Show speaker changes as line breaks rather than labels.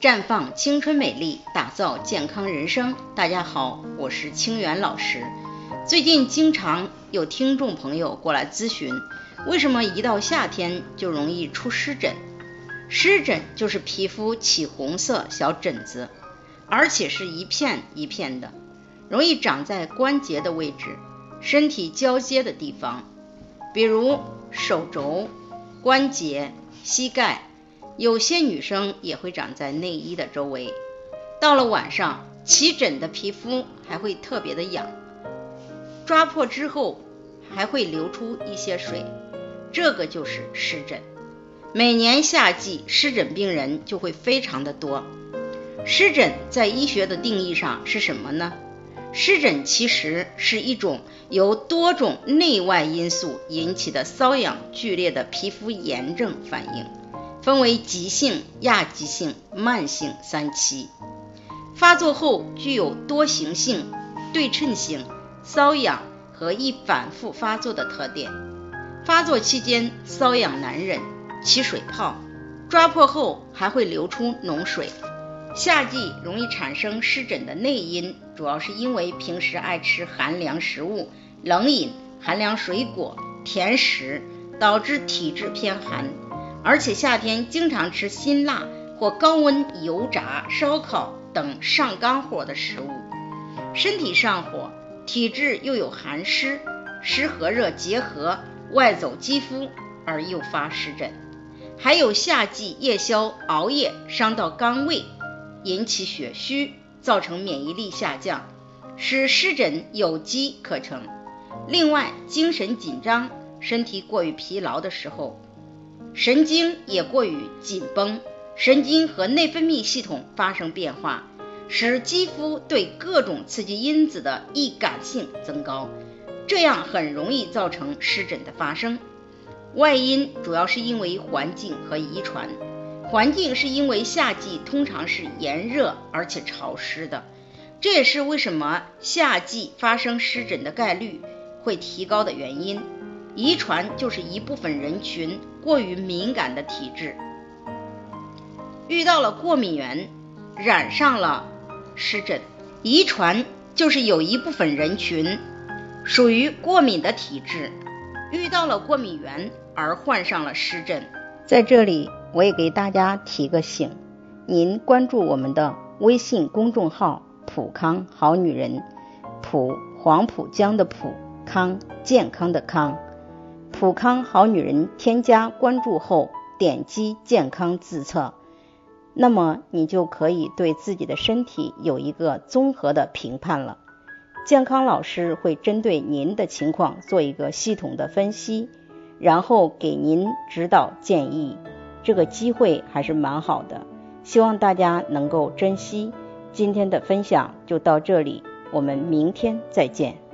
绽放青春美丽，打造健康人生。大家好，我是清源老师。最近经常有听众朋友过来咨询，为什么一到夏天就容易出湿疹？湿疹就是皮肤起红色小疹子，而且是一片一片的，容易长在关节的位置、身体交接的地方，比如手肘、关节、膝盖。有些女生也会长在内衣的周围，到了晚上起疹的皮肤还会特别的痒，抓破之后还会流出一些水，这个就是湿疹。每年夏季湿疹病人就会非常的多。湿疹在医学的定义上是什么呢？湿疹其实是一种由多种内外因素引起的瘙痒剧烈的皮肤炎症反应。分为急性、亚急性、慢性三期，发作后具有多形性、对称性、瘙痒和易反复发作的特点。发作期间瘙痒难忍，起水泡，抓破后还会流出脓水。夏季容易产生湿疹的内因，主要是因为平时爱吃寒凉食物、冷饮、寒凉水果、甜食，导致体质偏寒。而且夏天经常吃辛辣或高温油炸、烧烤等上肝火的食物，身体上火，体质又有寒湿，湿和热结合外走肌肤而诱发湿疹。还有夏季夜宵、熬夜伤到肝胃，引起血虚，造成免疫力下降，使湿疹有机可乘。另外，精神紧张、身体过于疲劳的时候。神经也过于紧绷，神经和内分泌系统发生变化，使肌肤对各种刺激因子的易感性增高，这样很容易造成湿疹的发生。外因主要是因为环境和遗传，环境是因为夏季通常是炎热而且潮湿的，这也是为什么夏季发生湿疹的概率会提高的原因。遗传就是一部分人群过于敏感的体质，遇到了过敏源，染上了湿疹。遗传就是有一部分人群属于过敏的体质，遇到了过敏源而患上了湿疹。在这里，我也给大家提个醒：您关注我们的微信公众号“普康好女人”，普黄浦江的普康健康的康。普康好女人添加关注后，点击健康自测，那么你就可以对自己的身体有一个综合的评判了。健康老师会针对您的情况做一个系统的分析，然后给您指导建议。这个机会还是蛮好的，希望大家能够珍惜。今天的分享就到这里，我们明天再见。